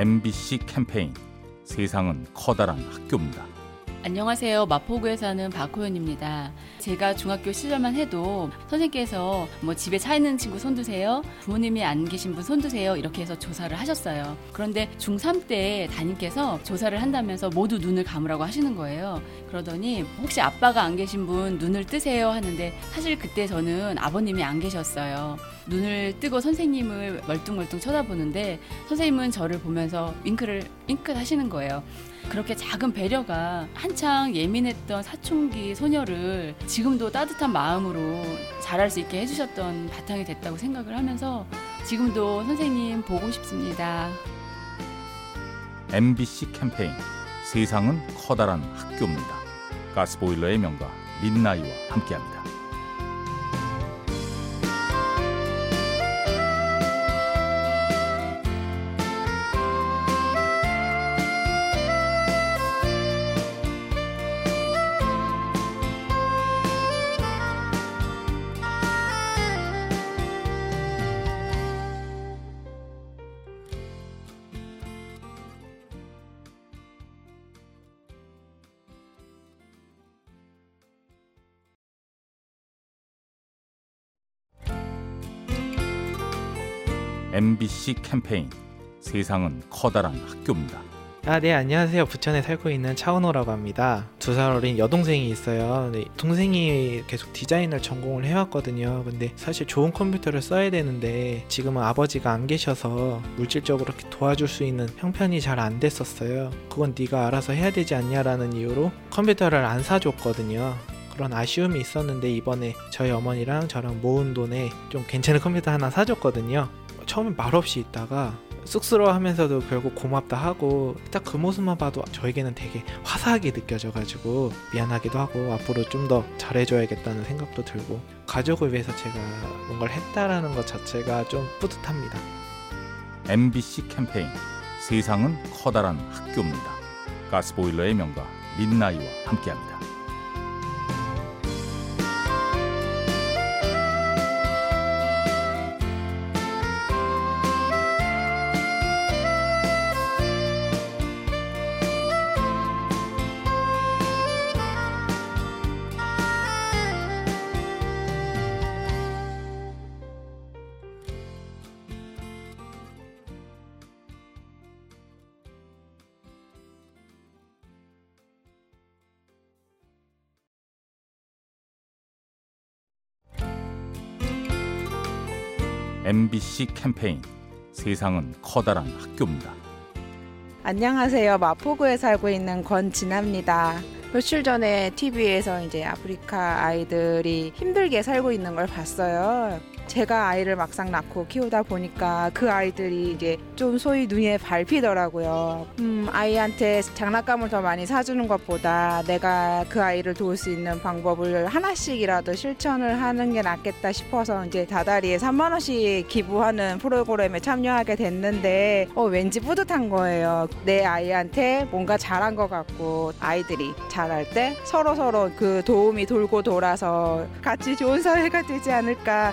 MBC 캠페인 세상은 커다란 학교입니다. 안녕하세요. 마포구에 사는 박호연입니다. 제가 중학교 시절만 해도 선생님께서 뭐 집에 차 있는 친구 손드세요. 부모님이 안 계신 분 손드세요. 이렇게 해서 조사를 하셨어요. 그런데 중3 때 담임께서 조사를 한다면서 모두 눈을 감으라고 하시는 거예요. 그러더니 혹시 아빠가 안 계신 분 눈을 뜨세요 하는데 사실 그때 저는 아버님이 안 계셨어요. 눈을 뜨고 선생님을 멀뚱멀뚱 쳐다보는데 선생님은 저를 보면서 윙크를 윙크 하시는 거예요. 그렇게 작은 배려가 한창 예민했던 사춘기 소녀를 지금도 따뜻한 마음으로 자랄 수 있게 해주셨던 바탕이 됐다고 생각을 하면서 지금도 선생님 보고 싶습니다. MBC 캠페인 세상은 커다란 학교입니다. 가스보일러의 명가 민나이와 함께합니다. MBC 캠페인 세상은 커다란 학교입니다. 아, 네, 안녕하세요. 부천에 살고 있는 차은호라고 합니다. 두 살 어린 여동생이 있어요. 네, 동생이 계속 디자인을 전공을 해왔거든요. 근데 사실 좋은 컴퓨터를 써야 되는데 지금은 아버지가 안 계셔서 물질적으로 도와줄 수 있는 형편이 잘 안 됐었어요. 그건 네가 알아서 해야 되지 않냐라는 이유로 컴퓨터를 안 사줬거든요. 그런 아쉬움이 있었는데 이번에 저희 어머니랑 저랑 모은 돈에 좀 괜찮은 컴퓨터 하나 사줬거든요. 처음에 말없이 있다가 쑥스러워하면서도 결국 고맙다 하고 딱 그 모습만 봐도 저에게는 되게 화사하게 느껴져가지고 미안하기도 하고 앞으로 좀 더 잘해줘야겠다는 생각도 들고 가족을 위해서 제가 뭔가를 했다라는 것 자체가 좀 뿌듯합니다. MBC 캠페인 세상은 커다란 학교입니다. 가스보일러의 명가 민나이와 함께합니다. MBC 캠페인 세상은 커다란 학교입니다. 안녕하세요. 마포구에 살고 있는 권진아입니다. 며칠 전에 TV에서 이제 아프리카 아이들이 힘들게 살고 있는 걸 봤어요. 제가 아이를 막상 낳고 키우다 보니까 그 아이들이 이제 좀 소위 눈에 밟히더라고요. 음, 아이한테 장난감을 더 많이 사주는 것보다 내가 그 아이를 도울 수 있는 방법을 하나씩이라도 실천을 하는 게 낫겠다 싶어서 이제 다달이에 3만 원씩 기부하는 프로그램에 참여하게 됐는데 어, 왠지 뿌듯한 거예요. 내 아이한테 뭔가 잘한 것 같고 아이들이 잘할 때 서로 서로 그 도움이 돌고 돌아서 같이 좋은 사회가 되지 않을까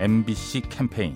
MBC 캠페인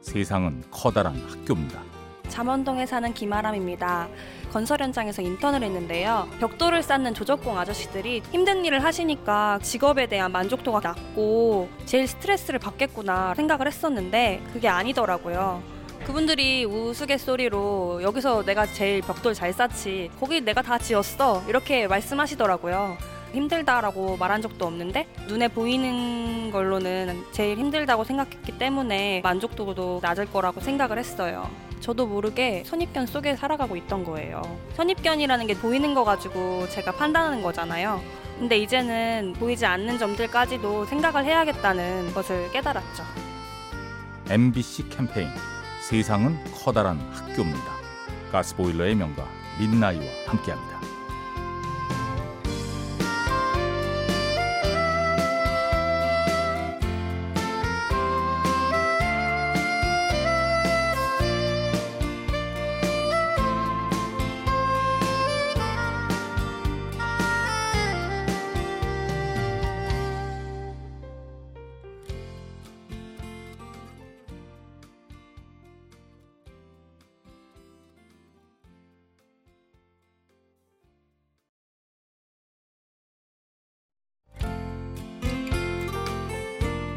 세상은 커다란 학교입니다. 잠원동에 사는 김아람입니다. 건설 현장에서 인턴을 했는데요. 벽돌을 쌓는 조적공 아저씨들이 힘든 일을 하시니까 직업에 대한 만족도가 낮고 제일 스트레스를 받겠구나 생각을 했었는데 그게 아니더라고요. 그분들이 우스갯소리로 여기서 내가 제일 벽돌 잘 쌓지 거기 내가 다 지었어 이렇게 말씀하시더라고요. 힘들다라고 말한 적도 없는데 눈에 보이는 걸로는 제일 힘들다고 생각했기 때문에 만족도도 낮을 거라고 생각을 했어요. 저도 모르게 선입견 속에 살아가고 있던 거예요. 선입견이라는 게 보이는 거 가지고 제가 판단하는 거잖아요. 근데 이제는 보이지 않는 점들까지도 생각을 해야겠다는 것을 깨달았죠. MBC 캠페인 세상은 커다란 학교입니다. 가스보일러의 명가 민나이와 함께합니다.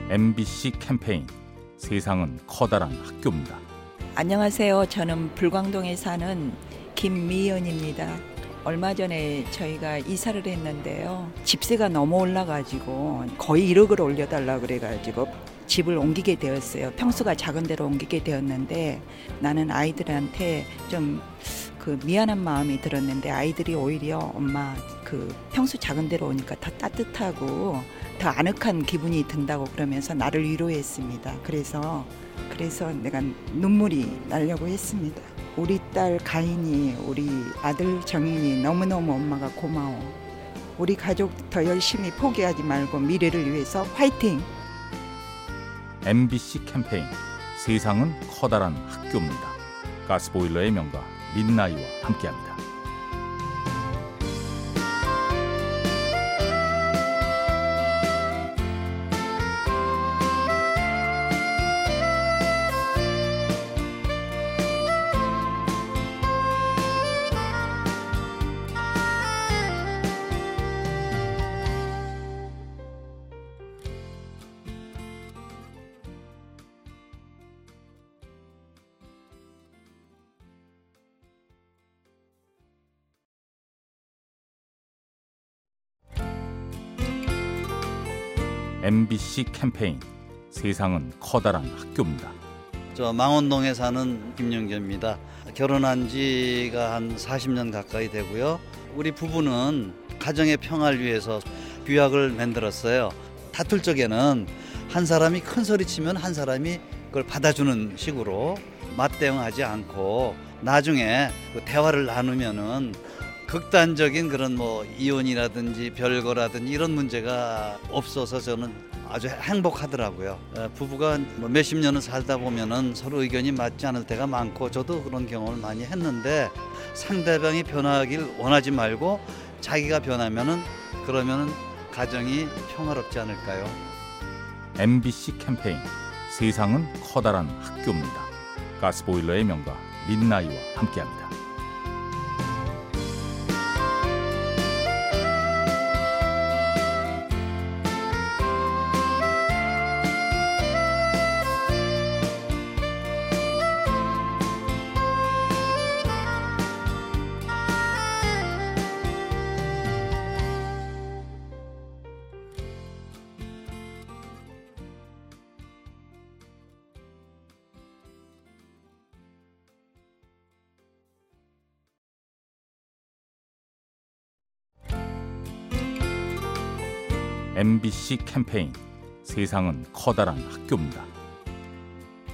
MBC 캠페인 세상은 커다란 학교입니다. 안녕하세요. 저는 불광동에 사는 김미연입니다. 얼마 전에 저희가 이사를 했는데요. 집세가 너무 올라가지고 거의 1억을 올려달라 그래가지고 집을 옮기게 되었어요. 평수가 작은 데로 옮기게 되었는데 나는 아이들한테 좀 그 미안한 마음이 들었는데 아이들이 오히려 엄마 그 평수 작은 데로 오니까 더 따뜻하고 더 아늑한 기분이 든다고 그러면서 나를 위로했습니다. 그래서 그래서 내가 눈물이 나려고 했습니다. 우리 딸 가인이 우리 아들 정인이 너무너무 엄마가 고마워. 우리 가족 더 열심히 포기하지 말고 미래를 위해서 화이팅! MBC 캠페인 세상은 커다란 학교입니다. 가스보일러의 명가 민나이와 함께합니다. MBC 캠페인 세상은 커다란 학교입니다. 저 망원동에 사는 김영재입니다. 결혼한 지가 한 40년 가까이 되고요. 우리 부부는 가정의 평화를 위해서 규약을 만들었어요. 다툴 적에는 한 사람이 큰 소리 치면 한 사람이 그걸 받아주는 식으로 맞대응하지 않고 나중에 그 대화를 나누면은 극단적인 그런 뭐 이혼이라든지 별거라든지 이런 문제가 없어서 저는 아주 행복하더라고요. 어, 부부가 뭐 몇십 년을 살다 보면은 서로 의견이 맞지 않을 때가 많고 저도 그런 경험을 많이 했는데 상대방이 변하길 원하지 말고 자기가 변하면은 그러면은 가정이 평화롭지 않을까요? MBC 캠페인 세상은 커다란 학교입니다. 가스보일러의 명가 민나이와 함께합니다. MBC 캠페인 세상은 커다란 학교입니다.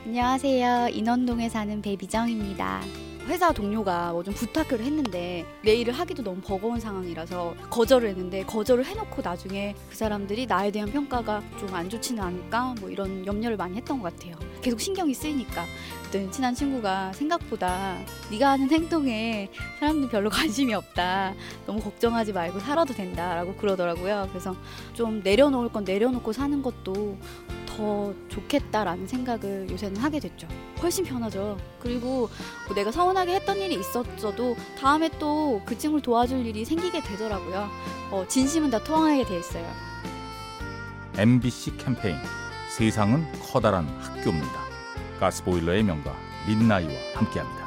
안녕하세요. 인원동에 사는 배비정입니다. 회사 동료가 뭐 좀 부탁을 했는데 내일을 하기도 너무 버거운 상황이라서 거절을 했는데 거절을 해놓고 나중에 그 사람들이 나에 대한 평가가 좀 안 좋지는 않을까 뭐 이런 염려를 많이 했던 것 같아요. 계속 신경이 쓰이니까 그랬더니 친한 친구가 생각보다 네가 하는 행동에 사람들 별로 관심이 없다. 너무 걱정하지 말고 살아도 된다라고 그러더라고요. 그래서 좀 내려놓을 건 내려놓고 사는 것도 더 좋겠다라는 생각을 요새는 하게 됐죠. 훨씬 편하죠. 그리고 뭐 내가 서운하게 했던 일이 있었어도 다음에 또 그 친구를 도와줄 일이 생기게 되더라고요. 어, 진심은 다 통하게 돼 있어요. MBC 캠페인 세상은 커다란 학교입니다. 가스보일러의 명가 민나이와 함께합니다.